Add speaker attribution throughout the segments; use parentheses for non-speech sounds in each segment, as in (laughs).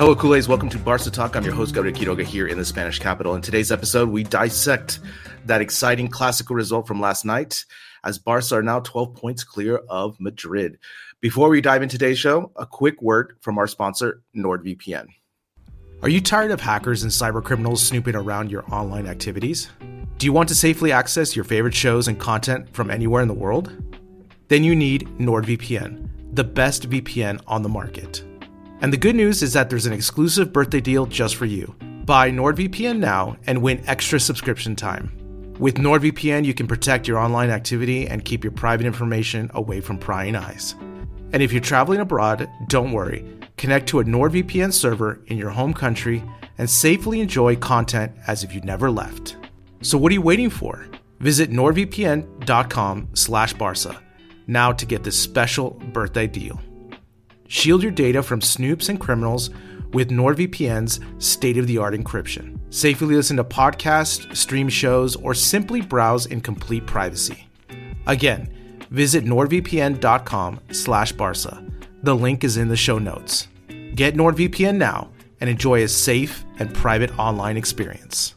Speaker 1: Hello, Kool-Aids. Welcome to Barca Talk. I'm your host, Gabriel Quiroga, here in the Spanish capital. In today's episode, we dissect that exciting Clásico result from last night as Barca are now 12 points clear of Madrid. Before we dive into today's show, a quick word from our sponsor, NordVPN. Are you tired of hackers and cyber criminals snooping around your online activities? Do you want to safely access your favorite shows and content from anywhere in the world? Then you need NordVPN, the best VPN on the market. And the good news is that there's an exclusive birthday deal just for you. Buy NordVPN now and win extra subscription time. With NordVPN, you can protect your online activity and keep your private information away from prying eyes. And if you're traveling abroad, don't worry. Connect to a NordVPN server in your home country and safely enjoy content as if you never left. So what are you waiting for? Visit nordvpn.com/barca now to get this special birthday deal. Shield your data from snoops and criminals with NordVPN's state of the art encryption. Safely listen to podcasts, stream shows, or simply browse in complete privacy. Again, visit nordvpn.com slash barca. The link is in the show notes. Get NordVPN now and enjoy a safe and private online experience.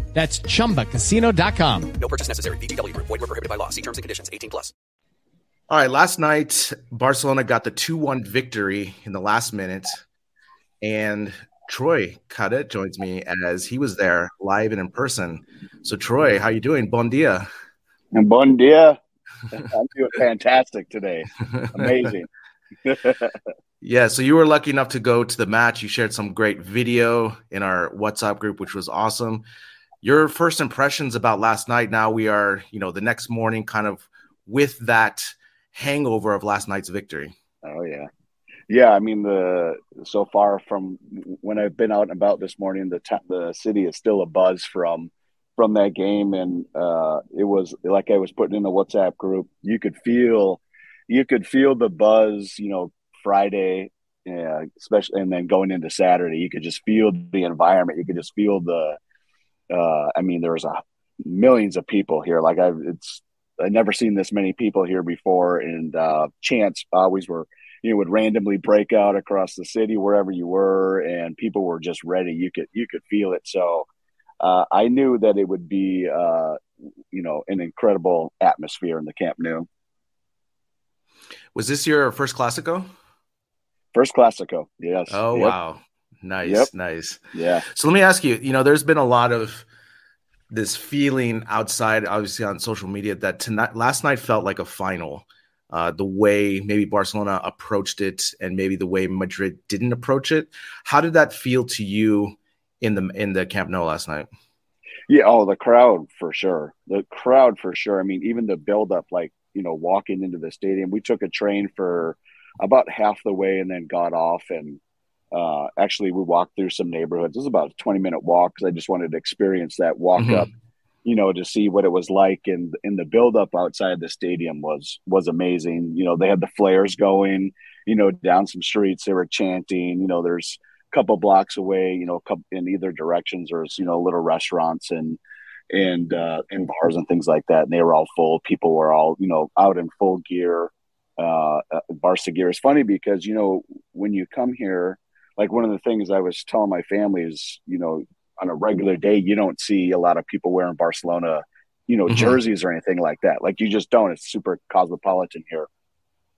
Speaker 2: That's chumbacasino.com.
Speaker 3: No purchase necessary. VGW Group. Void were prohibited by law. See terms and conditions. 18 plus.
Speaker 1: All right, last night Barcelona got the 2-1 victory in the last minute and Troy Cadet joins me as he was there live and in person. So Troy, how you doing? Bon dia.
Speaker 4: And bon dia. I'm doing fantastic today. (laughs) Amazing.
Speaker 1: Yeah, so you were lucky enough to go to the match. You shared some great video in our WhatsApp group, which was awesome. Your first impressions about last night. Now we are, you know, the next morning, kind of with that hangover of last night's victory.
Speaker 4: Oh yeah, yeah. I mean, the so far from when I've been out and about this morning, the t- the city is still a buzz from from that game, and uh, it was like I was putting in a WhatsApp group. You could feel, you could feel the buzz. You know, Friday, yeah, especially, and then going into Saturday, you could just feel the environment. You could just feel the. Uh, I mean, there was a millions of people here. Like I've, it's I never seen this many people here before, and uh, chants always were. You know, would randomly break out across the city wherever you were, and people were just ready. You could you could feel it. So uh, I knew that it would be, uh, you know, an incredible atmosphere in the Camp Nou.
Speaker 1: Was this your first Clásico?
Speaker 4: First Clásico, yes.
Speaker 1: Oh
Speaker 4: Yep.
Speaker 1: wow, nice,
Speaker 4: Yep.
Speaker 1: nice.
Speaker 4: Yeah.
Speaker 1: So let me ask you. You know, there's been a lot of this feeling outside, obviously on social media, that tonight, last night felt like a final. Uh, the way maybe Barcelona approached it, and maybe the way Madrid didn't approach it. How did that feel to you in the in the Camp Nou last night?
Speaker 4: Yeah, oh, the crowd for sure. The crowd for sure. I mean, even the build up, like, you know, walking into the stadium, we took a train for about half the way and then got off and uh, actually we walked through some neighborhoods. It was about a 20 minute walk because I just wanted to experience that walk
Speaker 1: Mhm.
Speaker 4: up, you know, to see what it was like. And and the build up outside the stadium was was amazing. You know, they had the flares going, you know, down some streets. They were chanting. You know, there's a couple blocks away, you know, a couple in either directions. There's you know little restaurants and and uh, and bars and things like that. And they were all full. People were all you know out in full gear. Uh, uh, Barca gear. It's funny because you know when you come here, like one of the things I was telling my family is, you know, on a regular day, you don't see a lot of people wearing Barcelona, you know,
Speaker 1: Mhm.
Speaker 4: jerseys or anything like that. Like you just don't. It's super cosmopolitan here.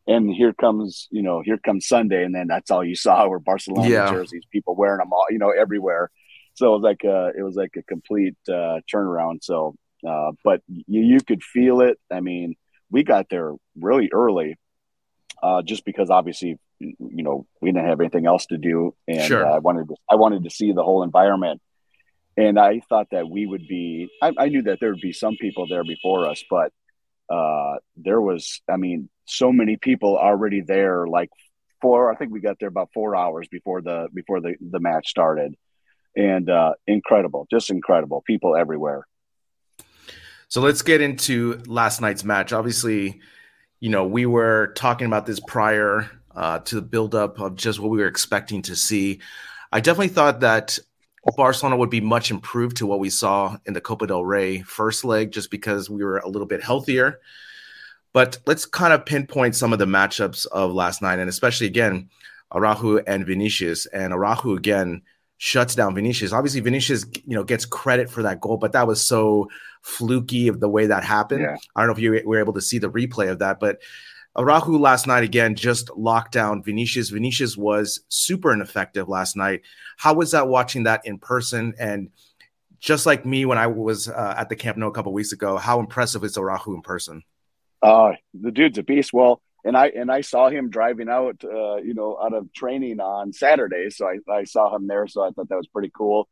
Speaker 4: And here comes, you know, here comes Sunday, and then that's all you saw were Barcelona
Speaker 1: Yeah.
Speaker 4: jerseys, people wearing them all, you know, everywhere. So it was like a, it was like a complete uh, turnaround. So, uh, but you, you could feel it. I mean, we got there really early, uh, just because obviously, you know, we didn't have anything else to do, and
Speaker 1: Sure.
Speaker 4: uh, I wanted to, I wanted to see the whole environment. And I thought that we would be. I, I knew that there would be some people there before us, but uh, there was. I mean, so many people already there. Like four. I think we got there about four hours before the before the the match started, and uh, incredible, just incredible. People everywhere.
Speaker 1: So let's get into last night's match. Obviously, you know, we were talking about this prior uh, to the buildup of just what we were expecting to see. I definitely thought that Barcelona would be much improved to what we saw in the Copa del Rey first leg, just because we were a little bit healthier. But let's kind of pinpoint some of the matchups of last night, and especially again, Araujo and Vinicius. And Araujo again shuts down Vinicius. Obviously, Vinicius, you know, gets credit for that goal, but that was so fluky of the way that happened.
Speaker 4: Yeah.
Speaker 1: I don't know if you were able to see the replay of that, but Araujo last night again just locked down Vinicius. Vinicius was super ineffective last night. How was that watching that in person? And just like me when I was uh, at the Camp Nou a couple weeks ago, how impressive is Araujo in person?
Speaker 4: Uh, the dude's a beast. Well, and I and I saw him driving out, uh, you know, out of training on Saturday, so I, I saw him there, so I thought that was pretty cool.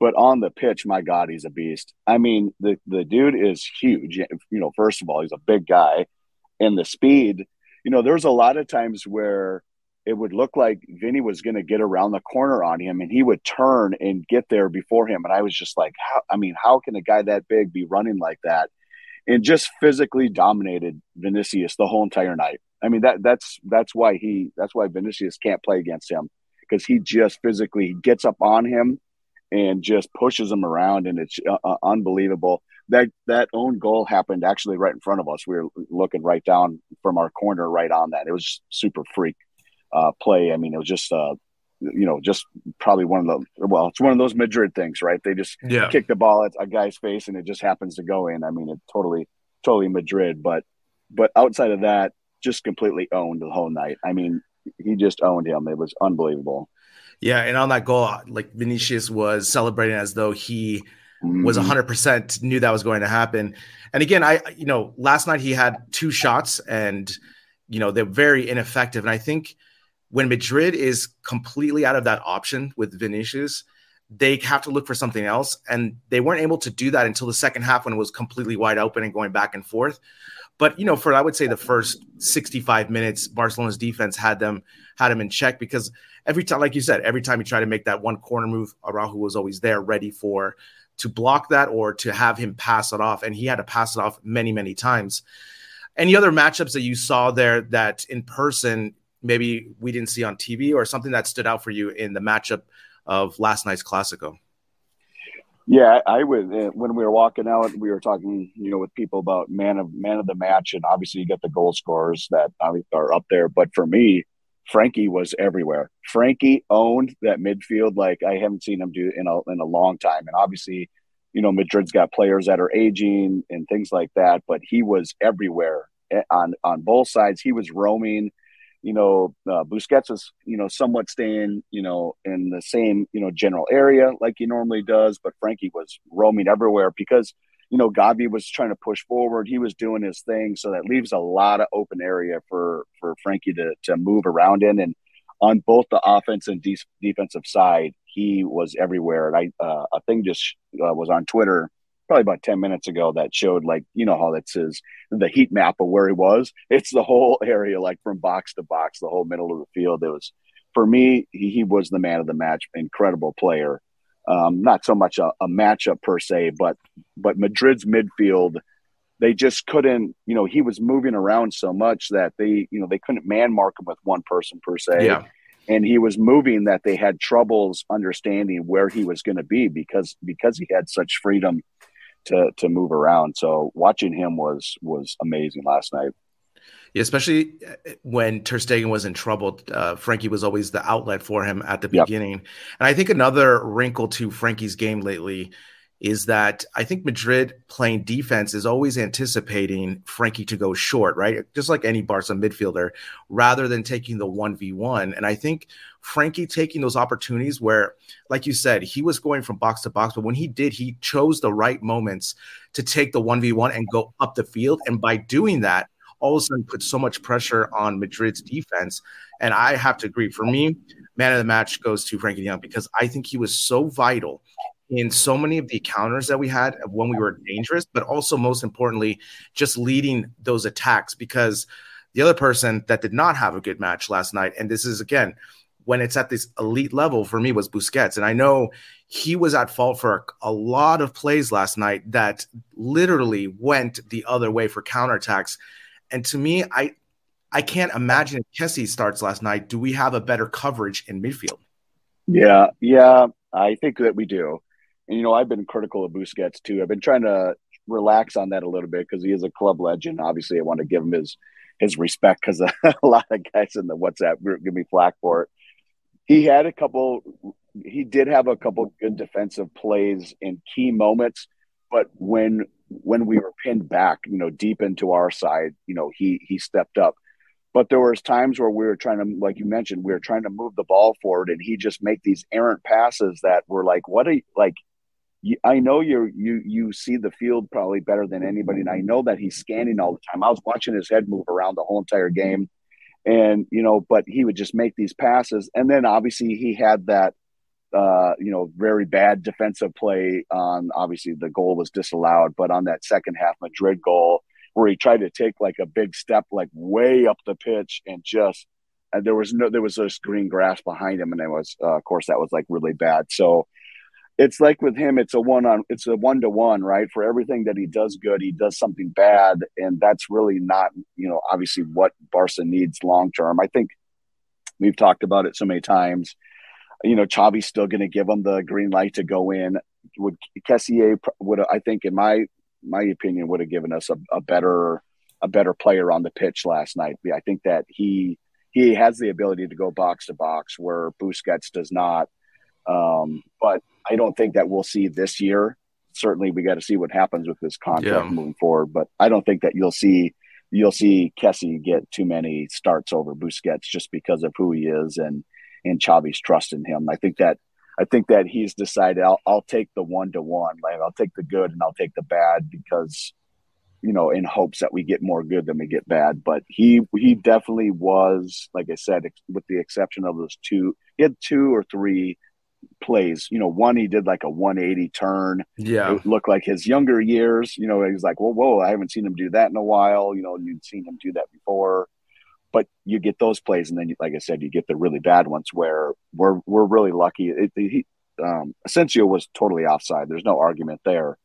Speaker 4: But on the pitch, my God, he's a beast. I mean, the the dude is huge. You know, first of all, he's a big guy, and the speed. You know, there's a lot of times where it would look like Vinny was going to get around the corner on him, and he would turn and get there before him. And I was just like, how? I mean, how can a guy that big be running like that? and just physically dominated Vinicius the whole entire night. I mean that that's that's why he that's why Vinicius can't play against him because he just physically gets up on him and just pushes him around and it's uh, uh, unbelievable. That that own goal happened actually right in front of us. We were looking right down from our corner right on that. It was super freak uh, play. I mean, it was just uh, you know, just probably one of the well, it's one of those Madrid things, right? They just
Speaker 1: Yeah.
Speaker 4: kick the ball at a guy's face and it just happens to go in. I mean, it totally, totally Madrid. But but outside of that, just completely owned the whole night. I mean, he just owned him. It was unbelievable.
Speaker 1: Yeah, and on that goal, like Vinicius was celebrating as though he was
Speaker 4: Mhm.
Speaker 1: 100% knew that was going to happen. And again, I you know, last night he had two shots and you know, they're very ineffective and I think when Madrid is completely out of that option with Vinicius, they have to look for something else and they weren't able to do that until the second half when it was completely wide open and going back and forth. But you know, for I would say the first 65 minutes, Barcelona's defense had them had him in check because every time, like you said, every time you try to make that one corner move, Araujo was always there, ready for to block that or to have him pass it off, and he had to pass it off many, many times. Any other matchups that you saw there that in person maybe we didn't see on TV, or something that stood out for you in the matchup of last night's Clasico?
Speaker 4: Yeah, I would. uh, When we were walking out, we were talking, you know, with people about man of man of the match, and obviously you get the goal scorers that are up there. But for me, Frenkie was everywhere. Frenkie owned that midfield like I haven't seen him do in a in a long time. And obviously, you know, Madrid's got players that are aging and things like that, but he was everywhere on on both sides. He was roaming you know, uh, Busquets was, you know, somewhat staying, you know, in the same, you know, general area like he normally does, but Frenkie was roaming everywhere because, you know, Gavi was trying to push forward. He was doing his thing. So that leaves a lot of open area for, for Frenkie to, to move around in. And on both the offense and de- defensive side, he was everywhere. And I, uh, a thing just uh, was on Twitter probably about 10 minutes ago that showed like you know how that says the heat map of where he was (laughs) it's the whole area like from box to box the whole middle of the field it was for me, he, he, was the man of the match. Incredible player. Um, not so much a, a matchup per se, but but Madrid's midfield, they just couldn't. You know, he was moving around so much that they, you know, they couldn't man mark him with one person per se.
Speaker 1: Yeah.
Speaker 4: And he was moving that they had troubles understanding where he was going to be because because he had such freedom to to move around. So watching him was was amazing last night.
Speaker 1: Especially uh, when Ter Stegen was in trouble, uh, Frenkie was always the outlet for him at the beginning. And I think another wrinkle to Frenkie's game lately is that I think Madrid playing defense is always anticipating Frenkie to go short, right? Just like any Barca midfielder, rather than taking the 1v1. And I think Frenkie taking those opportunities where, like you said, he was going from box to box, but when he did, he chose the right moments to take the 1v1 and go up the field. And by doing that, all of a sudden put so much pressure on Madrid's defense. And I have to agree, for me, man of the match goes to Frenkie de Jong because I think he was so vital in so many of the counters that we had when we were dangerous, but also most importantly, just leading those attacks. Because the other person that did not have a good match last night, and this is again when it's at this elite level for me was Busquets, and I know he was at fault for a lot of plays last night that literally went the other way for counterattacks. And to me, I I can't imagine if Kessie starts last night. Do we have a better coverage in midfield?
Speaker 4: Yeah, yeah, I think that we do. And you know, I've been critical of Busquets too. I've been trying to relax on that a little bit because he is a club legend. Obviously, I want to give him his his respect because (laughs) a lot of guys in the WhatsApp group give me flack for it. He had a couple. He did have a couple good defensive plays in key moments, but when when we were pinned back, you know, deep into our side, you know, he he stepped up. But there was times where we were trying to, like you mentioned, we were trying to move the ball forward, and he just make these errant passes that were like, "What are you like?" I know you you you see the field probably better than anybody, and I know that he's scanning all the time. I was watching his head move around the whole entire game, and you know, but he would just make these passes, and then obviously he had that uh, you know very bad defensive play on. Obviously, the goal was disallowed, but on that second half Madrid goal where he tried to take like a big step like way up the pitch and just and there was no there was this green grass behind him, and it was uh, of course that was like really bad. So it's like with him, it's a one on, it's a one to one, right? For everything that he does good, he does something bad, and that's really not, you know, obviously what Barca needs long term. I think we've talked about it so many times. You know, Xavi's still going to give him the green light to go in. Would Kessié would I think, in my my opinion, would have given us a, a better a better player on the pitch last night. I think that he he has the ability to go box to box where Busquets does not. Um, but I don't think that we'll see this year. Certainly, we got to see what happens with this contract yeah. moving forward. But I don't think that you'll see you'll see Kessie get too many starts over Busquets just because of who he is and and Xavi's trust in him. I think that I think that he's decided I'll, I'll take the one to one, like I'll take the good and I'll take the bad because you know in hopes that we get more good than we get bad. But he he definitely was, like I said, with the exception of those two, he had two or three plays. You know, one he did like a 180 turn.
Speaker 1: Yeah,
Speaker 4: it looked like his younger years. You know, he was like, "Whoa, whoa! I haven't seen him do that in a while." You know, you'd seen him do that before, but you get those plays, and then, like I said, you get the really bad ones where we're we're really lucky. It, he, um, Asensio was totally offside. There's no argument there.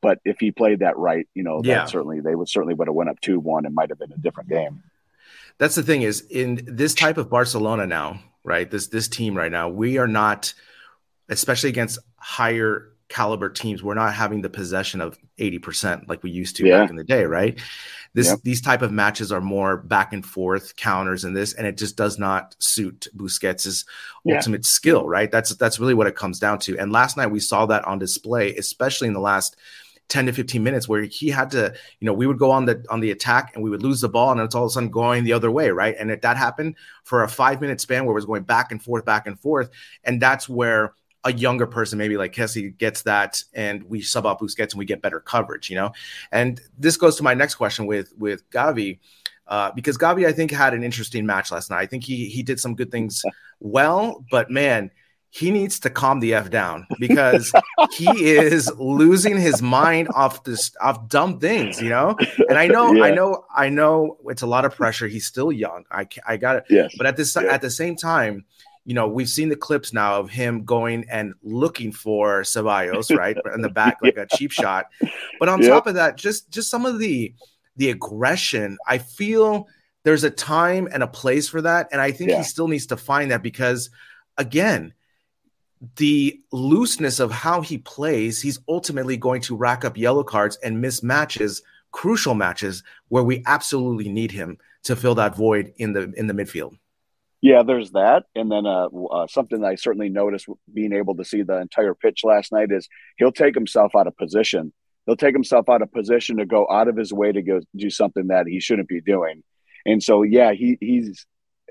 Speaker 4: But if he played that right, you know, yeah. certainly they would certainly would have went up two one. It might have been a different game.
Speaker 1: That's the thing is in this type of Barcelona now, right? This this team right now, we are not especially against higher caliber teams, we're not having the possession of 80% like we used to yeah. back in the day, right? This yep. these type of matches are more back and forth counters and this, and it just does not suit Busquets' yeah. ultimate skill, right? That's that's really what it comes down to. And last night we saw that on display, especially in the last 10 to 15 minutes where he had to, you know, we would go on the on the attack and we would lose the ball and it's all of a sudden going the other way, right? And it, that happened for a five minute span where it was going back and forth, back and forth. And that's where a younger person, maybe like Kessie, gets that, and we sub out Busquets and we get better coverage, you know. And this goes to my next question with with Gavi, uh, because Gavi, I think, had an interesting match last night. I think he he did some good things well, but man, he needs to calm the f down because (laughs) he is losing his mind off this off dumb things, you know. And I know, yeah. I know, I know, it's a lot of pressure. He's still young. I I got it.
Speaker 4: Yes.
Speaker 1: But at this
Speaker 4: yeah.
Speaker 1: at the same time you know, we've seen the clips now of him going and looking for Ceballos, (laughs) right, in the back like a cheap shot. But on yep. top of that, just just some of the the aggression, I feel there's a time and a place for that, and I think yeah. he still needs to find that because, again, the looseness of how he plays, he's ultimately going to rack up yellow cards and miss matches, crucial matches where we absolutely need him to fill that void in the in the midfield.
Speaker 4: Yeah, there's that, and then uh, uh, something I certainly noticed being able to see the entire pitch last night is he'll take himself out of position. He'll take himself out of position to go out of his way to go do something that he shouldn't be doing. And so, yeah, he he's,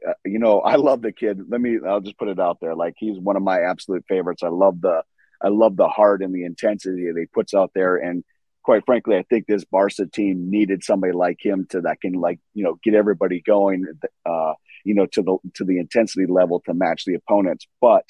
Speaker 4: uh, you know, I love the kid. Let me, I'll just put it out there. Like he's one of my absolute favorites. I love the, I love the heart and the intensity that he puts out there. And quite frankly, I think this Barca team needed somebody like him to that can like, you know, get everybody going. Uh, you know, to the to the intensity level to match the opponents. But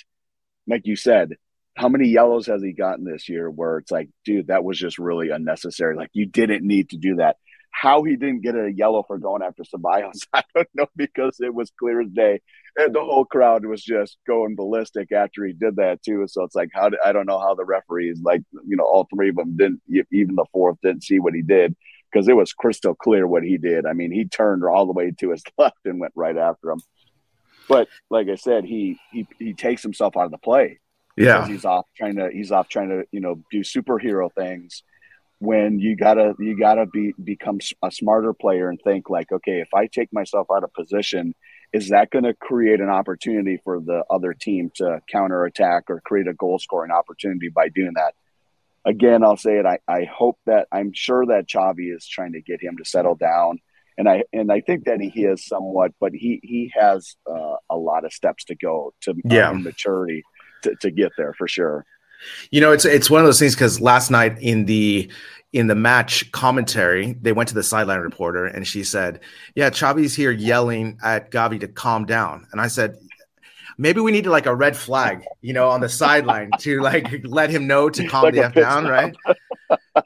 Speaker 4: like you said, how many yellows has he gotten this year where it's like, dude, that was just really unnecessary. Like you didn't need to do that. How he didn't get a yellow for going after Ceballos, (laughs) I don't know because it was clear as day, and the whole crowd was just going ballistic after he did that too. So it's like, how did, I don't know how the referees, like you know, all three of them didn't, even the fourth didn't see what he did because it was crystal clear what he did. I mean, he turned all the way to his (laughs) left and went right after him. But like I said, he he he takes himself out of the play.
Speaker 1: Yeah,
Speaker 4: he's off trying to he's off trying to you know do superhero things. When you gotta you gotta be become a smarter player and think like, okay, if I take myself out of position, is that going to create an opportunity for the other team to counter attack or create a goal scoring opportunity by doing that? again, I'll say it. I, I hope that I'm sure that Xavi is trying to get him to settle down, and I and I think that he is somewhat, but he he has uh, a lot of steps to go to uh,
Speaker 1: yeah.
Speaker 4: maturity to, to get there for sure.
Speaker 1: You know, it's it's one of those things because last night in the in the match commentary, they went to the sideline reporter and she said, "Yeah, Xavi's here yelling at Gavi to calm down," and I said, maybe we need to like a red flag, you know, on the sideline to like let him know to calm like the f down, right?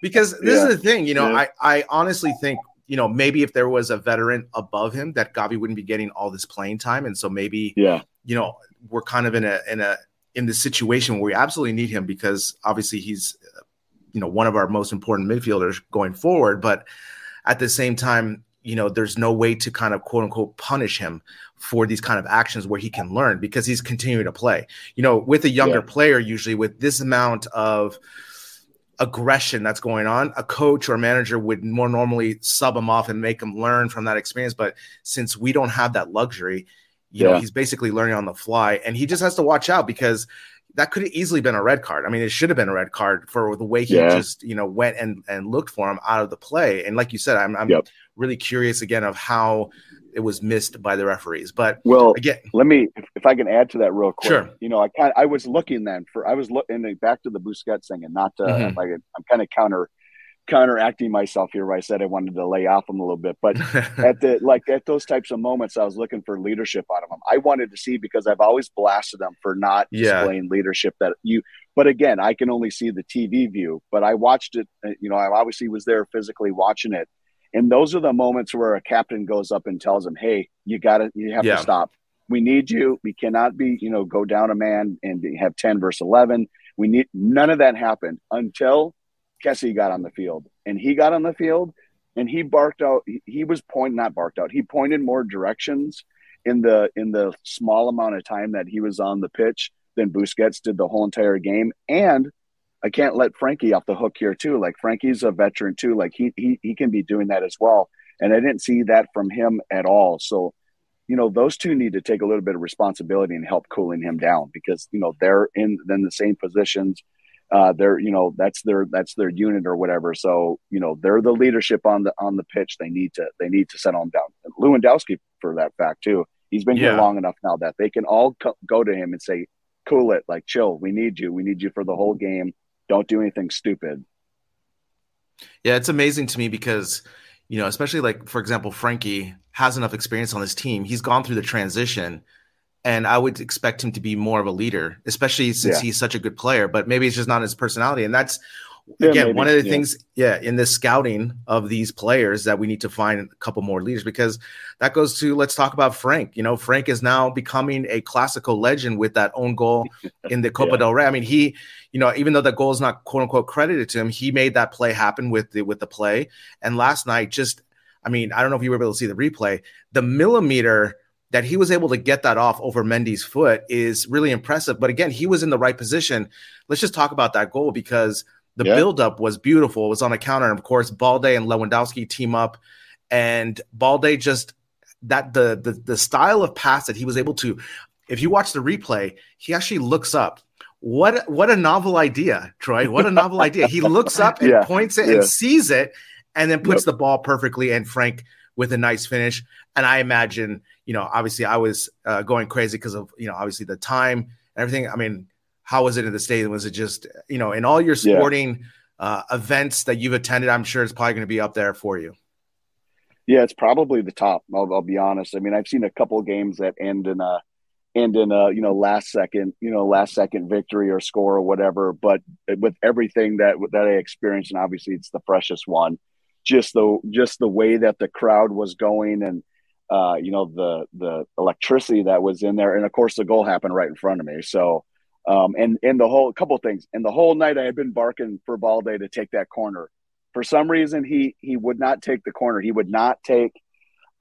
Speaker 1: Because this yeah. is the thing, you know, yeah. I I honestly think you know maybe if there was a veteran above him that Gavi wouldn't be getting all this playing time, and so maybe
Speaker 4: yeah,
Speaker 1: you know, we're kind of in a in a in the situation where we absolutely need him because obviously he's you know one of our most important midfielders going forward, but at the same time you know there's no way to kind of quote unquote punish him for these kind of actions where he can learn because he's continuing to play. You know with a younger yeah. player usually with this amount of aggression that's going on a coach or manager would more normally sub him off and make him learn from that experience. But since we don't have that luxury you yeah. know he's basically learning on the fly and he just has to watch out because that could have easily been a red card. I mean, it should have been a red card for the way he yeah. just, you know, went and and looked for him out of the play. And like you said, I'm, I'm yep really curious again of how it was missed by the referees. But
Speaker 4: well,
Speaker 1: again,
Speaker 4: let me if I can add to that real quick.
Speaker 1: Sure.
Speaker 4: You know, I kind I was looking then for I was looking back to the Busquets thing and not to mm-hmm. like I'm kind of counter counteracting myself here where I said I wanted to lay off him a little bit. But (laughs) at the like at those types of moments, I was looking for leadership out of him. I wanted to see because I've always blasted them for not yeah. displaying leadership that you. But again, I can only see the TV view. But I watched it. Uh, you know, I obviously was there physically watching it and those are the moments where a captain goes up and tells him, "Hey, you got to, you have yeah. to stop. We need you. We cannot be, you know, go down a man and have ten versus eleven. We need none of that happened until Kessie got on the field, and he got on the field and he barked out. He, was pointing, not barked out. He pointed more directions in the in the small amount of time that he was on the pitch than Busquets did the whole entire game, and I can't let Frenkie off the hook here too. Like Frenkie's a veteran too. Like he he he can be doing that as well. And I didn't see that from him at all. So, you know, those two need to take a little bit of responsibility and help cooling him down because you know they're in then the same positions. Uh, they're you know that's their that's their unit or whatever. So you know they're the leadership on the on the pitch. They need to they need to settle him down. And Lewandowski for that fact too. He's been yeah. here long enough now that they can all co- go to him and say, "Cool it, like chill. We need you. We need you for the whole game." don't do anything stupid.
Speaker 1: Yeah, it's amazing to me because, you know, especially like for example, Frenkie has enough experience on this team. He's gone through the transition, and I would expect him to be more of a leader, especially since yeah. he's such a good player. But maybe it's just not his personality, and that's yeah, again, maybe. one of the yeah. things, yeah, in the scouting of these players that we need to find a couple more leaders because that goes to let's talk about Franck. You know, Franck is now becoming a Clásico legend with that own goal (laughs) in the Copa del Rey. I mean, he, you know, even though the goal is not quote unquote credited to him, he made that play happen with the with the play. And last night, just, I mean, I don't know if you were able to see the replay, the millimeter that he was able to get that off over Mendy's foot is really impressive. But again, he was in the right position. Let's just talk about that goal because the yeah. buildup was beautiful. It was on a counter. And of course, Balde and Lewandowski team up. And Balde just that the, the the style of pass that he was able to, if you watch the replay, he actually looks up. What what a novel idea, Troy. What a novel idea. He looks up and (laughs) yeah. points it yeah. and sees it and then puts yep. the ball perfectly. And Franck with a nice finish. And I imagine, you know, obviously I was uh, going crazy because of, you know, obviously the time and everything. I mean, how was it in the stadium? Was it just, you know, in all your sporting yeah. uh, events that you've attended? I'm sure it's probably going to be up there for you.
Speaker 4: Yeah, it's probably the top. I'll, I'll, be honest. I mean, I've seen a couple games that end in a end in a you know last second you know last second victory or score or whatever. But with everything that that I experienced, and obviously it's the freshest one just the just the way that the crowd was going and uh, you know the the electricity that was in there, and of course the goal happened right in front of me. So um, and and the whole couple things, and the whole night I had been barking for Balde to take that corner. For some reason, he he would not take the corner. He would not take.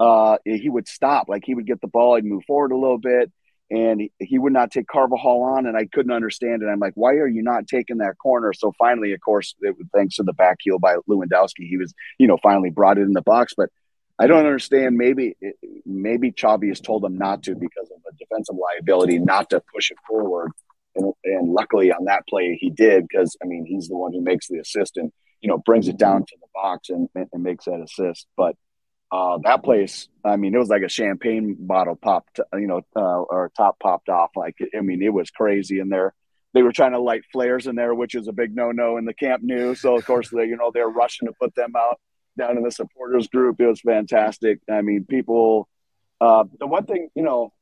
Speaker 4: Uh, he would stop. Like he would get the ball, he'd move forward a little bit, and he, he would not take Carvajal on, and I couldn't understand it. I'm like, why are you not taking that corner? So finally, of course, it, thanks to the back heel by Lewandowski, he was, you know, finally brought it in the box. But I don't understand. Maybe maybe Xavi has told him not to because of the defensive liability, not to push it forward. And, and luckily on that play he did because I mean he's the one who makes the assist and you know brings it down to the box and, and makes that assist. But uh, that place, I mean, it was like a champagne bottle popped, you know, uh, or top popped off. Like, I mean, it was crazy in there. They were trying to light flares in there, which is a big no-no in the Camp Nou. So of course, they, you know, they're rushing to put them out down in the supporters group. It was fantastic. I mean, people. Uh, the one thing, you know,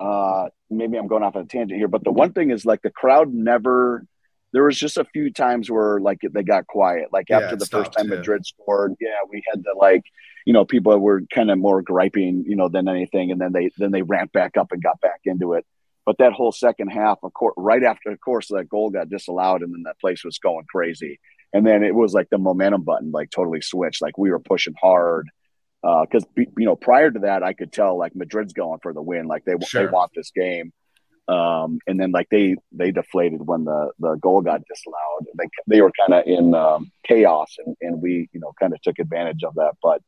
Speaker 4: uh, maybe I'm going off on a tangent here, but the one thing is like the crowd never. There was just a few times where like they got quiet. Like after yeah, the first time. Madrid scored, yeah, we had to like you know, people were kind of more griping, you know, than anything, and then they then they ramped back up and got back into it. But that whole second half, of course, right after, of course, that goal got disallowed, and then that place was going crazy. And then it was like the momentum button, like totally switched. Like we were pushing hard because uh, you know prior to that, I could tell like Madrid's going for the win, like they sure. they want this game. Um, and then like they they deflated when the the goal got disallowed. They they were kind of in um, chaos, and and we you know kind of took advantage of that. But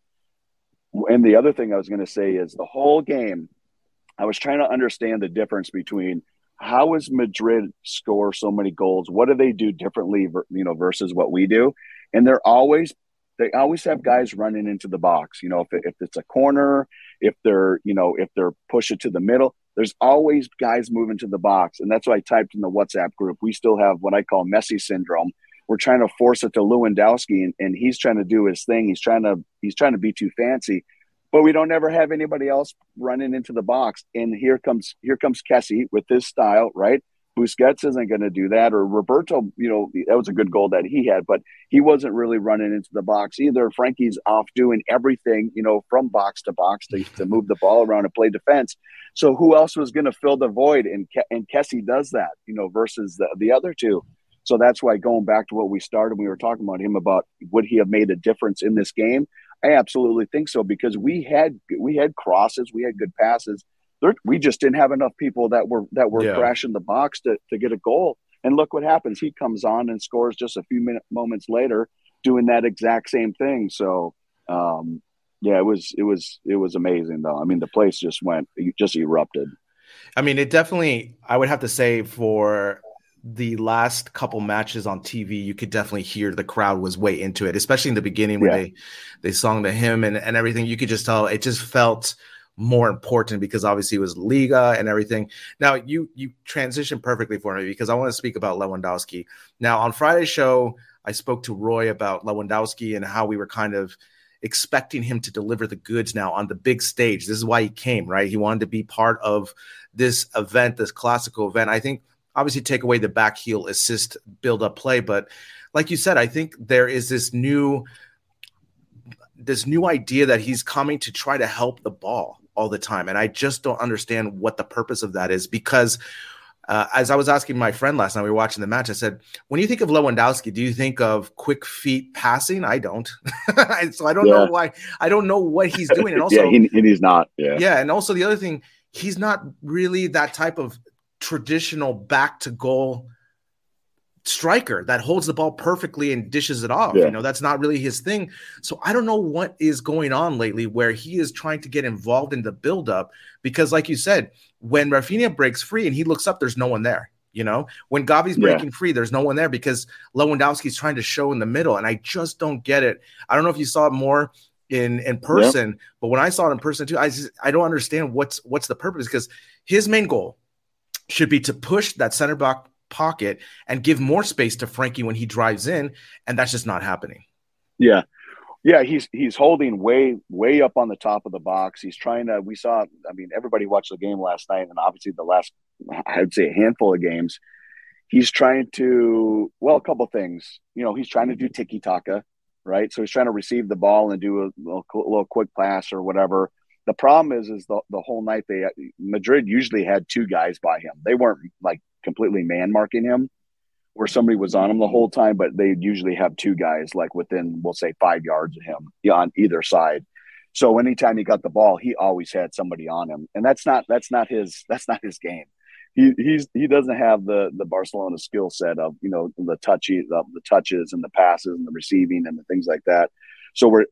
Speaker 4: and the other thing I was going to say is the whole game, I was trying to understand the difference between how is Madrid score so many goals? What do they do differently, you know, versus what we do? And they're always they always have guys running into the box. You know, if, if it's a corner, if they're you know if they're push it to the middle, there's always guys moving to the box, and that's why I typed in the WhatsApp group. We still have what I call Messi syndrome, we're trying to force it to Lewandowski, and, and he's trying to do his thing. He's trying to he's trying to be too fancy, but we don't ever have anybody else running into the box. And here comes here comes Kessie with his style, right? Busquets isn't going to do that, or Roberto. You know that was a good goal that he had, but he wasn't really running into the box either. Frenkie's off doing everything, you know, from box to box to, to move the ball around and play defense. So who else was going to fill the void? And and Kessie does that, you know, versus the, the other two. So that's why going back to what we started, we were talking about him about would he have made a difference in this game? I absolutely think so because we had we had crosses, we had good passes. There, we just didn't have enough people that were that were yeah. crashing the box to to get a goal. And look what happens. He comes on and scores just a few minute, moments later, doing that exact same thing. So, um, yeah, it was it was it was amazing though. I mean, the place just went just erupted.
Speaker 1: I mean, it definitely. I would have to say for the last couple matches on TV, you could definitely hear the crowd was way into it, especially in the beginning when yeah. they they sung to him and, and everything. You could just tell it just felt more important because obviously it was Liga and everything. Now you you transition perfectly for me because I want to speak about Lewandowski. Now on Friday's show, I spoke to Roy about Lewandowski and how we were kind of expecting him to deliver the goods now on the big stage. This is why he came, right? He wanted to be part of this event, this Clásico event. I think obviously take away the back heel assist build up play, but like you said, I think there is this new this new idea that he's coming to try to help the ball all the time, and I just don't understand what the purpose of that is because. Uh, as I was asking my friend last night, we were watching the match. I said, "When you think of Lewandowski, do you think of quick feet passing?" I don't, (laughs) so I don't yeah. know why. I don't know what he's doing, and (laughs) also,
Speaker 4: yeah, he, he's not. Yeah,
Speaker 1: yeah, and also the other thing, he's not really that type of traditional back to goal striker that holds the ball perfectly and dishes it off. Yeah. You know, that's not really his thing. So I don't know what is going on lately where he is trying to get involved in the buildup because, like you said, when Raphinha breaks free and he looks up, there's no one there. You know, when Gavi's breaking yeah. free, there's no one there because Lewandowski's trying to show in the middle, and I just don't get it. I don't know if you saw it more in in person, yep. but when I saw it in person too, I just, I don't understand what's what's the purpose because his main goal should be to push that center back pocket and give more space to Frenkie when he drives in, and that's just not happening.
Speaker 4: Yeah. Yeah, he's he's holding way way up on the top of the box. He's trying to. We saw. I mean, everybody watched the game last night, and obviously the last, I'd say, a handful of games. He's trying to. Well, a couple things. You know, he's trying to do tiki taka, right? So he's trying to receive the ball and do a little, a little quick pass or whatever. The problem is, is the the whole night they Madrid usually had two guys by him. They weren't like completely man marking him where somebody was on him the whole time, but they usually have two guys like within, we'll say, five yards of him on either side. So anytime he got the ball, he always had somebody on him, and that's not that's not his (laughs) that's not his game. He he's he doesn't have the the Barcelona skill set of you know the touchy the, the touches and the passes and the receiving and the things like that. So we're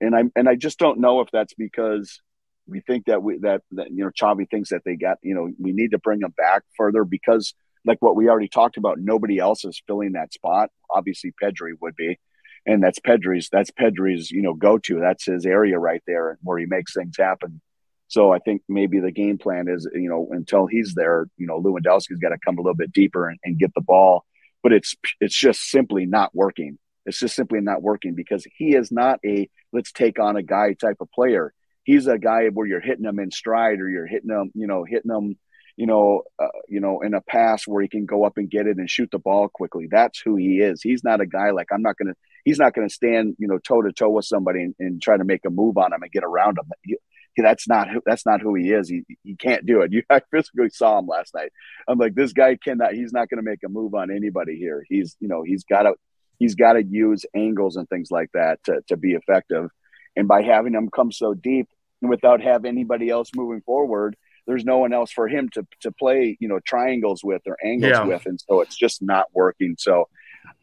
Speaker 4: and I and I just don't know if that's because we think that we that, that you know Xavi thinks that they got you know we need to bring them back further because like what we already talked about, nobody else is filling that spot. Obviously, Pedri would be, and that's Pedri's that's Pedri's you know go to. That's his area right there and where he makes things happen. So I think maybe the game plan is you know until he's there, you know Lewandowski's got to come a little bit deeper and, and get the ball, but it's it's just simply not working. It's just simply not working because he is not a let's take on a guy type of player he's a guy where you're hitting him in stride or you're hitting him, you know, hitting him, you know, uh, you know, in a pass where he can go up and get it and shoot the ball quickly. That's who he is. He's not a guy like I'm not going to. He's not going to stand, you know, toe to toe with somebody and, and, try to make a move on him and get around him. He, that's not who that's not who he is. He he can't do it. (laughs) You I physically saw him last night. I'm like, this guy cannot. He's not going to make a move on anybody here. He's you know he's got to he's got to use angles and things like that to to be effective. And by having him come so deep, without having anybody else moving forward, there's no one else for him to to play, you know, triangles with or angles yeah. with, and so it's just not working. So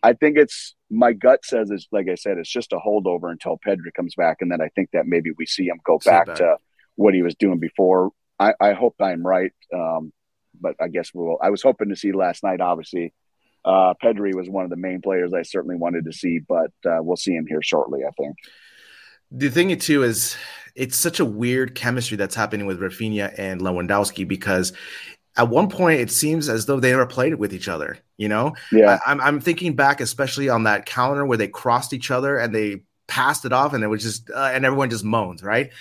Speaker 4: I think it's my gut says it's like I said, it's just a holdover until Pedri comes back, and then I think that maybe we see him go back, back, to what he was doing before. I, I hope I'm right, um, but I guess we'll. I was hoping to see last night, obviously. Uh, Pedri was one of the main players I certainly wanted to see, but uh, we'll see him here shortly. I think.
Speaker 1: The thing too is it's such a weird chemistry that's happening with Raphinha and Lewandowski because at one point it seems as though they never played with each other. You know,
Speaker 4: yeah.
Speaker 1: I, am I'm thinking back, especially on that counter where they crossed each other and they passed it off, and it was just uh, and everyone just moans, right?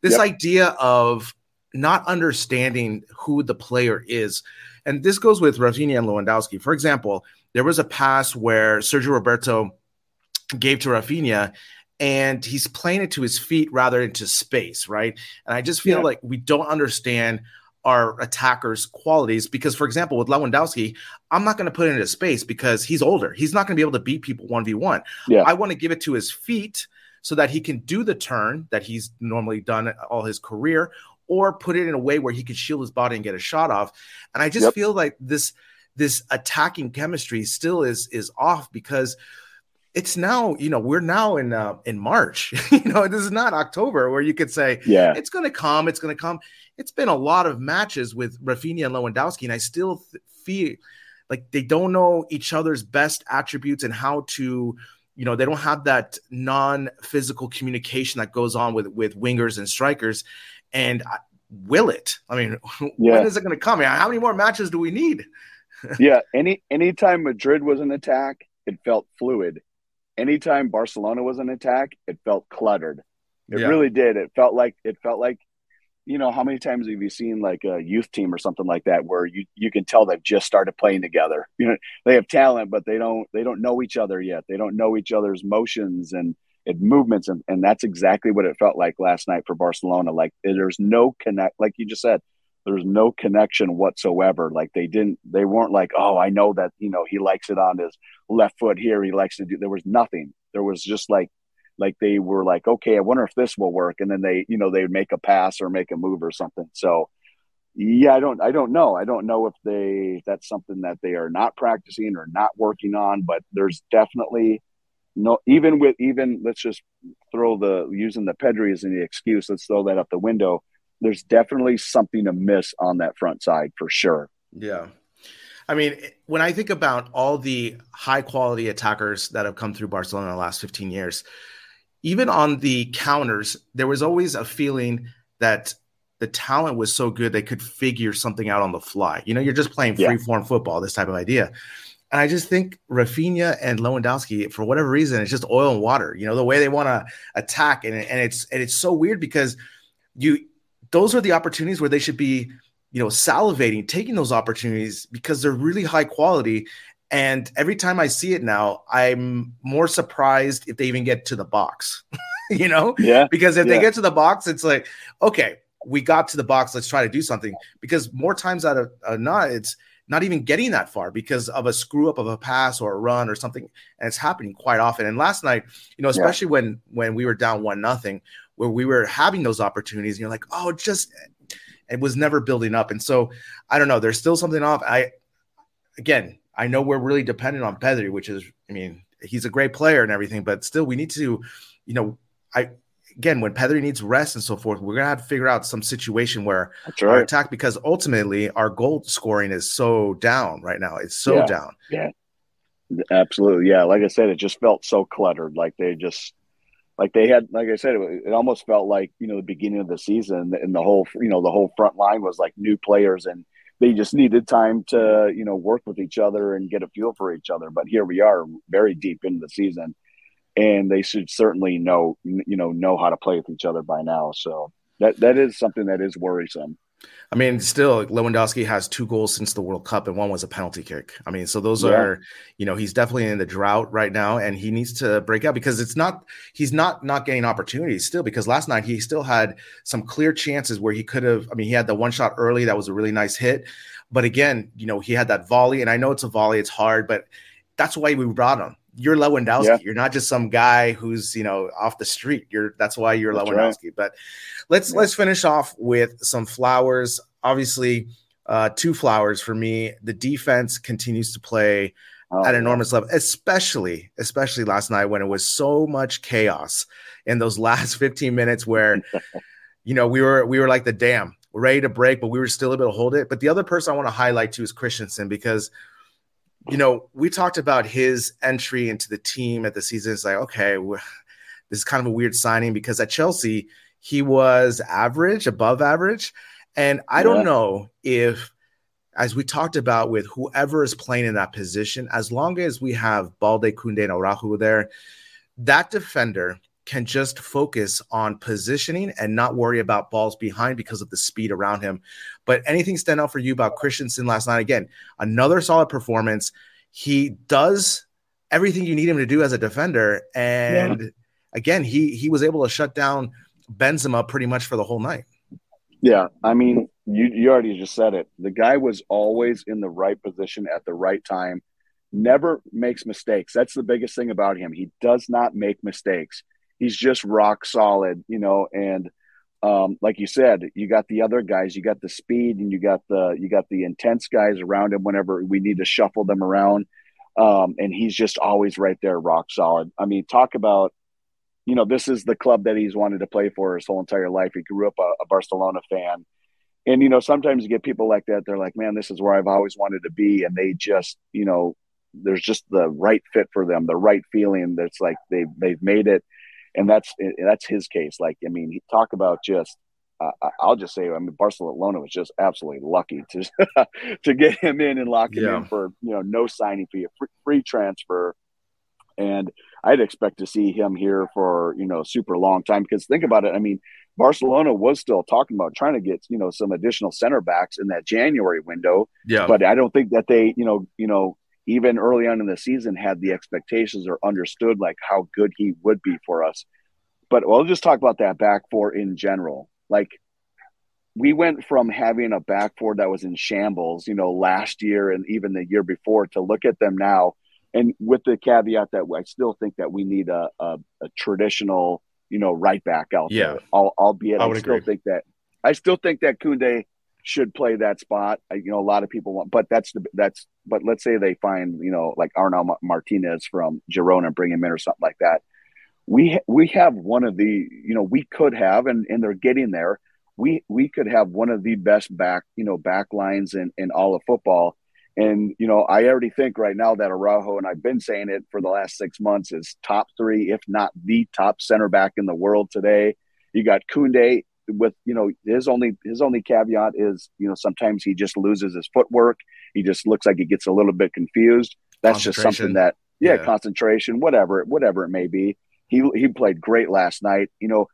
Speaker 1: This yep. idea of not understanding who the player is, and this goes with Raphinha and Lewandowski. For example, there was a pass where Sergio Roberto gave to Raphinha and he's playing it to his feet rather than to space, right? And I just feel yeah. like we don't understand our attackers' qualities because, for example, with Lewandowski, I'm not going to put it into space because he's older. He's not going to be able to beat people 1v1.
Speaker 4: Yeah.
Speaker 1: I want to give it to his feet so that he can do the turn that he's normally done all his career or put it in a way where he can shield his body and get a shot off. And I just yep. feel like this this attacking chemistry still is is off because – it's now you know we're now in uh, in March. (laughs) you know this is not October where you could say
Speaker 4: yeah
Speaker 1: it's going to come, it's going to come. It's been a lot of matches with Raphinha and Lewandowski, and I still th- feel like they don't know each other's best attributes and how to you know they don't have that non-physical communication that goes on with with wingers and strikers and I, will it i mean (laughs) yeah. when is it going to come how many more matches do we need (laughs)
Speaker 4: yeah any anytime madrid was an attack it felt fluid anytime Barcelona was an attack, it felt cluttered. It yeah. really did. It felt like it felt like you know, how many times have you seen like a youth team or something like that where you you can tell they've just started playing together? (laughs) You know, they have talent, but they don't they don't know each other yet. They don't know each other's motions and and movements, and and that's exactly what it felt like last night for Barcelona. Like there's no connect, like you just said, there's no connection whatsoever. Like they didn't, they weren't like, oh, I know that you know he likes it on his left foot here. He likes to do. There was nothing. There was just like like they were like, okay, I wonder if this will work, and then they, you know, they would make a pass or make a move or something. So, yeah, I don't, I don't know. I don't know if they that's something that they are not practicing or not working on, but there's definitely no, even with even let's just throw the using the Pedri as an excuse. Let's throw that up the window. There's definitely something amiss on that front side for sure.
Speaker 1: Yeah. I mean, when I think about all the high quality attackers that have come through Barcelona in the last 15 years, even on the counters, there was always a feeling that the talent was so good they could figure something out on the fly. You know, you're just playing free form football, this type of idea. And I just think Raphinha and Lewandowski, for whatever reason, it's just oil and water. You know, the way they want to attack, and, and it's and it's so weird because you those are the opportunities where they should be, you know, salivating, taking those opportunities because they're really high quality and every time I see it now, I'm more surprised if they even get to the box, (laughs) you know?
Speaker 4: Yeah.
Speaker 1: Because if
Speaker 4: yeah.
Speaker 1: they get to the box, it's like, okay, we got to the box. Let's try to do something. Because more times out of uh, not, it's not even getting that far because of a screw up of a pass or a run or something. And it's happening quite often. And last night, you know, especially yeah. when when we were down one nothing, where we were having those opportunities, and you're like, oh, just it was never building up. And so I don't know. There's still something off. I again, I know we're really dependent on Pedri, which is, I mean, he's a great player and everything, but still, we need to, you know, I again when Pedri needs rest and so forth, we're gonna have to figure out some situation where
Speaker 4: right.
Speaker 1: our attack because ultimately our goal scoring is so down right now. It's so
Speaker 4: yeah.
Speaker 1: down.
Speaker 4: Yeah, absolutely. Yeah, like I said, it just felt so cluttered. Like they just like they had like i said it, it, almost felt like you know the beginning of the season and the whole you know the whole front line was like new players and they just needed time to you know work with each other and get a feel for each other. But here we are very deep into the season and they should certainly know you know know how to play with each other by now. So that that is something that is worrisome
Speaker 1: I mean, still, Lewandowski has two goals since the World Cup, and one was a penalty kick. I mean, so those yeah. are, you know, he's definitely in the drought right now, and he needs to break out because it's not, he's not not getting opportunities still. Because last night he still had some clear chances where he could have. I mean, he had the one shot early that was a really nice hit, but again, you know, he had that volley, and I know it's a volley, it's hard, but that's why we brought him. You're Lewandowski. Yeah. You're not just some guy who's you know off the street. You're that's why you're that's Lewandowski. Right. But let's yeah. let's finish off with some flowers. Obviously, uh, two flowers for me. The defense continues to play oh, at enormous level, especially especially last night when it was so much chaos in those (laughs) last 15 minutes where (laughs) you know we were we were like the dam ready to break, but we were still able to hold it. But the other person I want to highlight too is Christensen because you know, we talked about his entry into the team at the season. It's like, okay, this is kind of a weird signing because at Chelsea, he was average, above average. And I yeah. don't know if, as we talked about with whoever is playing in that position, as long as we have Balde, Kunde, and Araujo there, that defender can just focus on positioning and not worry about balls behind because of the speed around him. But anything stand out for you about Christensen last night? Again, another solid performance. He does everything you need him to do as a defender, and yeah. again, he he was able to shut down Benzema pretty much for the whole night.
Speaker 4: Yeah, I mean, you you already just said it. The guy was always in the right position at the right time. Never makes mistakes. That's the biggest thing about him. He does not make mistakes he's just rock solid, you know, and um, like you said, you got the other guys, you got the speed and you got the you got the intense guys around him whenever we need to shuffle them around. Um, and he's just always right there, rock solid. I mean, talk about, you know, this is the club that he's wanted to play for his whole entire life. He grew up a, a Barcelona fan. And, you know, sometimes you get people like that, they're like, man, this is where I've always wanted to be. And they just, you know, there's just the right fit for them, the right feeling that's like they they've made it and that's that's his case. Like, I mean, he talk about just. Uh, I'll just say, I mean, Barcelona was just absolutely lucky to (laughs) to get him in and lock him yeah. in for you know no signing fee, a free, free transfer, and I'd expect to see him here for you know super long time. Because think about it, I mean, Barcelona was still talking about trying to get you know some additional center backs in that January window.
Speaker 1: Yeah,
Speaker 4: but I don't think that they you know you know even early on in the season had the expectations or understood like how good he would be for us. But we'll just talk about that back four in general. Like we went from having a back four that was in shambles, you know, last year and even the year before to look at them now. And with the caveat that I still think that we need a, a, a traditional, you know, right back out
Speaker 1: yeah.
Speaker 4: there. Albeit, I,
Speaker 1: I
Speaker 4: I still
Speaker 1: agree.
Speaker 4: think that I still think that Kunde should play that spot. I, you know, a lot of people want, but that's the that's. But let's say they find, you know, like Arnau Martinez from Girona and bring him in or something like that. We we have one of the, you know, we could have, and and they're getting there we we could have one of the best back you know back lines in in all of football and you know i already think right now that araujo and i've been saying it for the last six months is top three if not the top center back in the world today you got kunde with you know his only his only caveat is you know sometimes he just loses his footwork. He just looks like he gets a little bit confused. That's just something that yeah, yeah. concentration whatever whatever it may be. He he played great last night. You know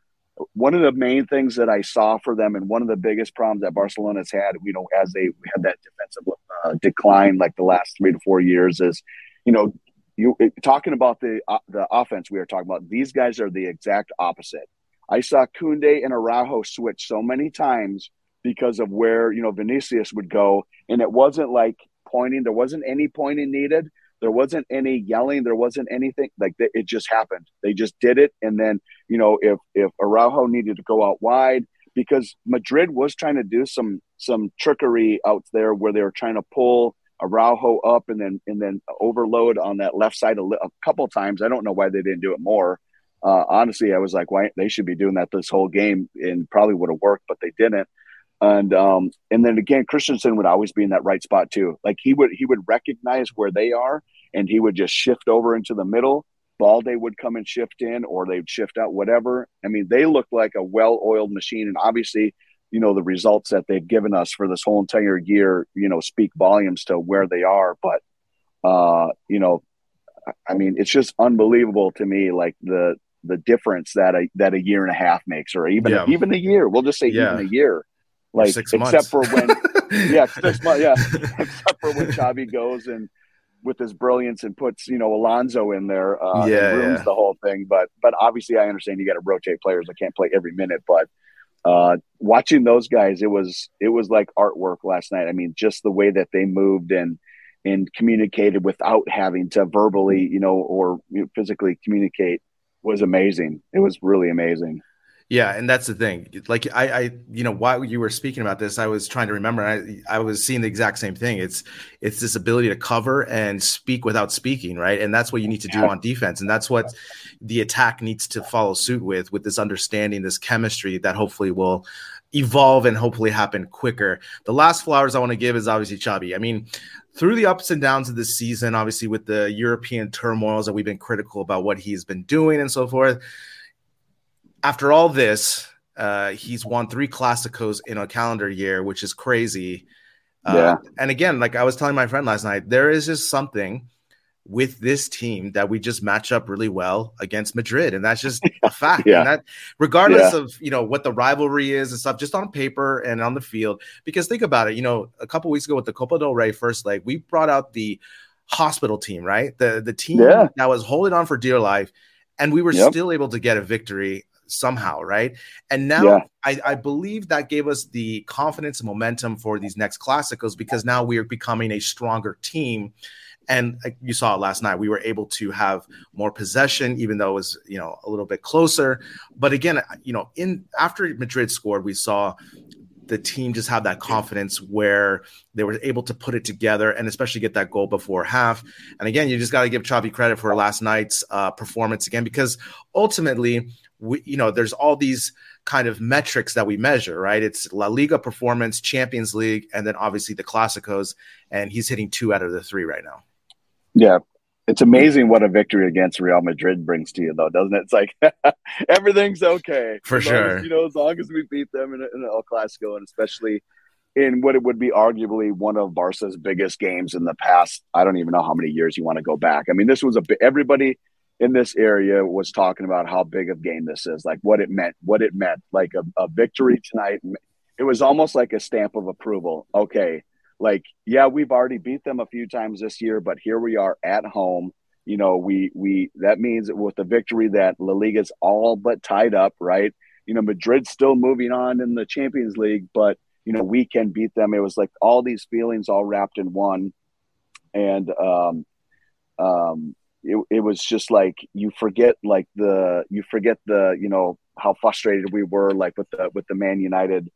Speaker 4: one of the main things that I saw for them, and one of the biggest problems that Barcelona's had, you know, as they had that defensive uh, decline like the last three to four years, is, you know, you talking about the uh, the offense we are talking about. These guys are the exact opposite. I saw Kunde and Araujo switch so many times because of where you know Vinicius would go, and it wasn't like pointing. There wasn't any pointing needed. There wasn't any yelling. There wasn't anything like that. It just happened. They just did it. And then, you know, if, if Araujo needed to go out wide, because Madrid was trying to do some, some trickery out there where they were trying to pull Araujo up and then, and then overload on that left side a, a couple times. I don't know why they didn't do it more. Uh, honestly, I was like, why they should be doing that this whole game and probably would have worked, but they didn't. And um and then again christensen would always be in that right spot too. Like he would he would recognize where they are and he would just shift over into the middle. Balde would come and shift in or they'd shift out whatever. I mean they looked like a well-oiled machine. And obviously you know the results that they've given us for this whole entire year you know speak volumes to where they are. But uh you know i mean it's just unbelievable to me like the the difference that a that a year and a half makes or even
Speaker 1: Yeah.
Speaker 4: even a year we'll just say
Speaker 1: Yeah.
Speaker 4: even a year like
Speaker 1: Six
Speaker 4: except
Speaker 1: months.
Speaker 4: for when (laughs) yeah six months yeah except for when Xavi goes and with his brilliance and puts you know Alonso in there uh and
Speaker 1: Yeah,
Speaker 4: ruins
Speaker 1: yeah.
Speaker 4: the whole thing but but obviously I understand you got to rotate players that can't play every minute but uh watching those guys it was it was like artwork last night I mean just the way that they moved and and communicated without having to verbally you know or you know, physically communicate was amazing it was really amazing
Speaker 1: Yeah, and that's the thing. Like I, I, you know, while you were speaking about this, I was trying to remember. I, I was seeing the exact same thing. It's, it's this ability to cover and speak without speaking, right? And that's what you need to do on defense, and that's what the attack needs to follow suit with, with this understanding, this chemistry that hopefully will evolve and hopefully happen quicker. The last flowers I want to give is obviously Xavi. I mean, through the ups and downs of this season, obviously with the European turmoils that we've been critical about what he's been doing and so forth after all this, uh, he's won three Clásicos in a calendar year, which is crazy. Uh,
Speaker 4: Yeah.
Speaker 1: And again, like I was telling my friend last night, there is just something with this team that we just match up really well against Madrid, and that's just a (laughs) fact.
Speaker 4: Yeah.
Speaker 1: And that, regardless
Speaker 4: Yeah.
Speaker 1: of you know what the rivalry is and stuff, just on paper and on the field. Because think about it, you know, a couple weeks ago with the Copa del Rey first leg, we brought out the hospital team, right? The the team
Speaker 4: Yeah.
Speaker 1: that was holding on for dear life, and we were
Speaker 4: Yep.
Speaker 1: still able to get a victory somehow, right? And now
Speaker 4: Yeah.
Speaker 1: I, I believe that gave us the confidence and momentum for these next classicals because now we are becoming a stronger team. And you saw it last night, we were able to have more possession, even though it was you know a little bit closer. But again, you know, in after Madrid scored, we saw the team just have that confidence where they were able to put it together and especially get that goal before half. And again, you just got to give Xavi credit for last night's uh, performance again because ultimately, we, you know, there's all these kind of metrics that we measure, right? It's La Liga performance, Champions League, and then obviously the Clásicos. And he's hitting two out of the three right now.
Speaker 4: Yeah. It's amazing what a victory against Real Madrid brings to you, though, doesn't it? It's like (laughs) everything's okay.
Speaker 1: For
Speaker 4: long as,
Speaker 1: sure.
Speaker 4: you know, as long as we beat them in, in El Clásico, and especially in what it would be arguably one of Barca's biggest games in the past. I don't even know how many years you want to go back. I mean, this was a everybody in this area was talking about how big of game this is, like what it meant, what it meant, like a, a victory tonight. It was almost like a stamp of approval. Okay, like yeah, we've already beat them a few times this year, but here we are at home. You know, we we that means with the victory that La Liga's all but tied up, right? You know, Madrid's still moving on in the Champions League, but you know we can beat them. It was like all these feelings all wrapped in one, and um, um, it, it was just like you forget like the you forget the you know how frustrated we were like with the with the Man United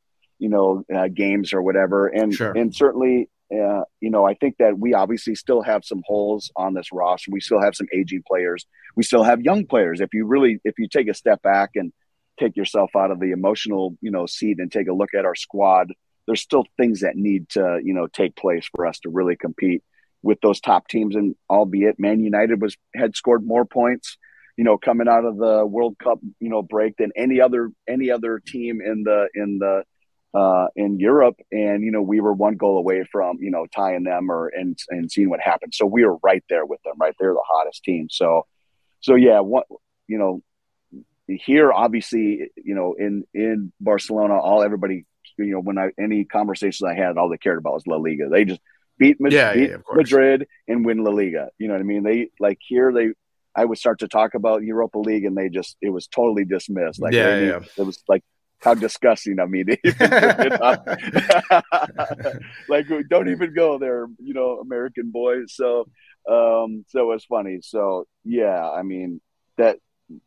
Speaker 4: you know uh, games or whatever. And
Speaker 1: Sure.
Speaker 4: and certainly uh, you know I think that we obviously still have some holes on this roster. We still have some aging players. We still have young players. If you really if you take a step back and take yourself out of the emotional you know seat and take a look at our squad there's still things that need to you know take place for us to really compete with those top teams. And albeit Man United was had scored more points you know coming out of the World Cup you know break than any other any other team in the in the uh, in Europe and you know we were one goal away from you know tying them or and and seeing what happened. So we were right there with them right? They're the hottest team. So so yeah what you know here obviously you know in in Barcelona all everybody you know when I any conversations I had all they cared about was La Liga. They just beat, Mad-
Speaker 1: Yeah, yeah,
Speaker 4: beat. Madrid and win La Liga. You know what I mean? They like here they I would start to talk about Europa League and they just it was totally dismissed. Like
Speaker 1: Yeah, yeah.
Speaker 4: it was like how disgusting of me to even bring it (laughs) up. (laughs) like don't even go there you know American boys so um so it was funny. So yeah I mean that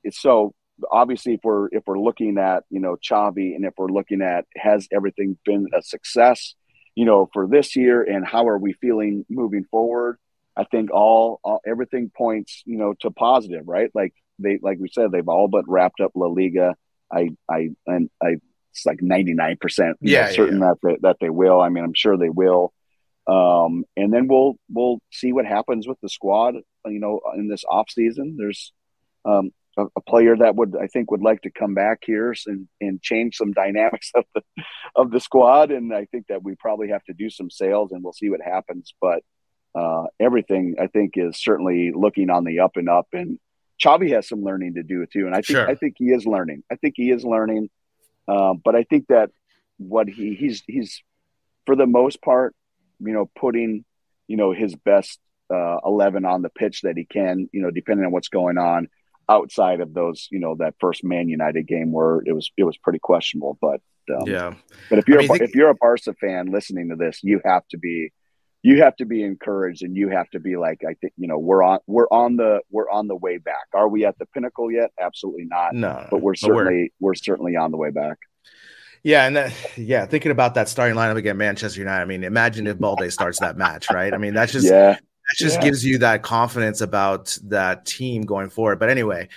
Speaker 4: it's so obviously if we're if we're looking at you know Xavi and if we're looking at has everything been a success you know for this year and how are we feeling moving forward I think all, all everything points you know to positive right? Like they like we said they've all but wrapped up La Liga I I and I it's like 99 percent
Speaker 1: Yeah, yeah,
Speaker 4: certain that they, that they will. I mean I'm sure they will. Um and then we'll we'll see what happens with the squad you know in this off season. There's um a, a player that would I think would like to come back here and and change some dynamics (laughs) of the of the squad. And I think that we probably have to do some sales and we'll see what happens. But uh everything I think is certainly looking on the up and up and Xavi has some learning to do too and I think
Speaker 1: Sure.
Speaker 4: I think he is learning I think he is learning um but I think that what he he's he's for the most part you know putting you know his best uh 11 on the pitch that he can you know depending on what's going on outside of those you know that first man united game where it was it was pretty questionable but um,
Speaker 1: Yeah.
Speaker 4: but if you're
Speaker 1: I mean,
Speaker 4: a,
Speaker 1: think-
Speaker 4: if you're a barca fan listening to this you have to be you have to be encouraged and you have to be like i think you know we're on we're on the we're on the way back are we at the pinnacle yet absolutely not
Speaker 1: No,
Speaker 4: but we're
Speaker 1: but we're-
Speaker 4: certainly we're certainly on the way back
Speaker 1: Yeah, and that, yeah, thinking about that starting lineup again, Manchester United. I mean, imagine if Balde starts that match, right? I mean, that's just
Speaker 4: yeah
Speaker 1: that just
Speaker 4: Yeah.
Speaker 1: gives you that confidence about that team going forward. But anyway,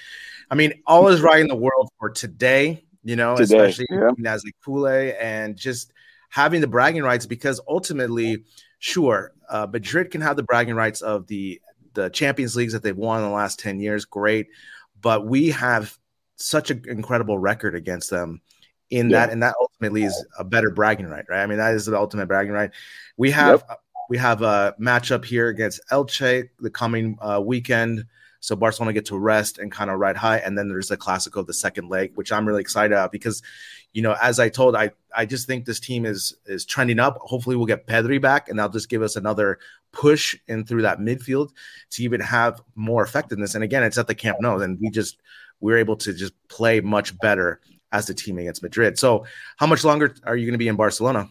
Speaker 1: I mean, all is right in the world for today, you know,
Speaker 4: Today,
Speaker 1: especially
Speaker 4: yeah.
Speaker 1: as a culé and just having the bragging rights because ultimately, sure, uh, Madrid can have the bragging rights of the the Champions Leagues that they've won in the last 10 years, great. But we have such an incredible record against them in
Speaker 4: Yeah.
Speaker 1: that, and that ultimately is a better bragging right, right? I mean, that is the ultimate bragging right. We have we have a matchup here against Elche the coming uh, weekend. So Barcelona get to rest and kind of ride high, and then there's the Clásico of the second leg, which I'm really excited about because, you know, as I told, I I just think this team is is trending up. Hopefully, we'll get Pedri back, and that'll just give us another push in through that midfield to even have more effectiveness. And again, it's at the Camp Nou, and we just we're able to just play much better as the team against Madrid. So, how much longer are you going to be in Barcelona?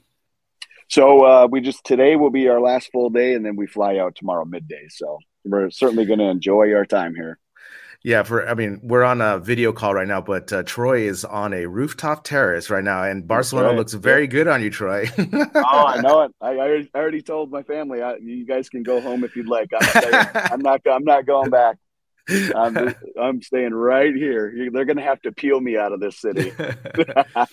Speaker 4: So uh, we just today will be our last full day, and then we fly out tomorrow midday. So we're certainly going to enjoy our time here.
Speaker 1: Yeah, for I mean, we're on a video call right now, but uh, Troy is on a rooftop terrace right now, and Barcelona
Speaker 4: right.
Speaker 1: looks very good on you, Troy. (laughs)
Speaker 4: Oh, I know it. I, I already- told my family. I, you guys can go home if you'd like. I'm, (laughs) I'm not. I'm not going back. I'm, I'm staying right here. They're going to have to peel me out of this city.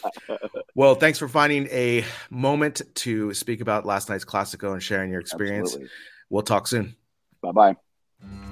Speaker 4: (laughs)
Speaker 1: well, thanks for finding a moment to speak about last night's Clásico and sharing your experience.
Speaker 4: Absolutely.
Speaker 1: We'll talk soon.
Speaker 4: Bye bye.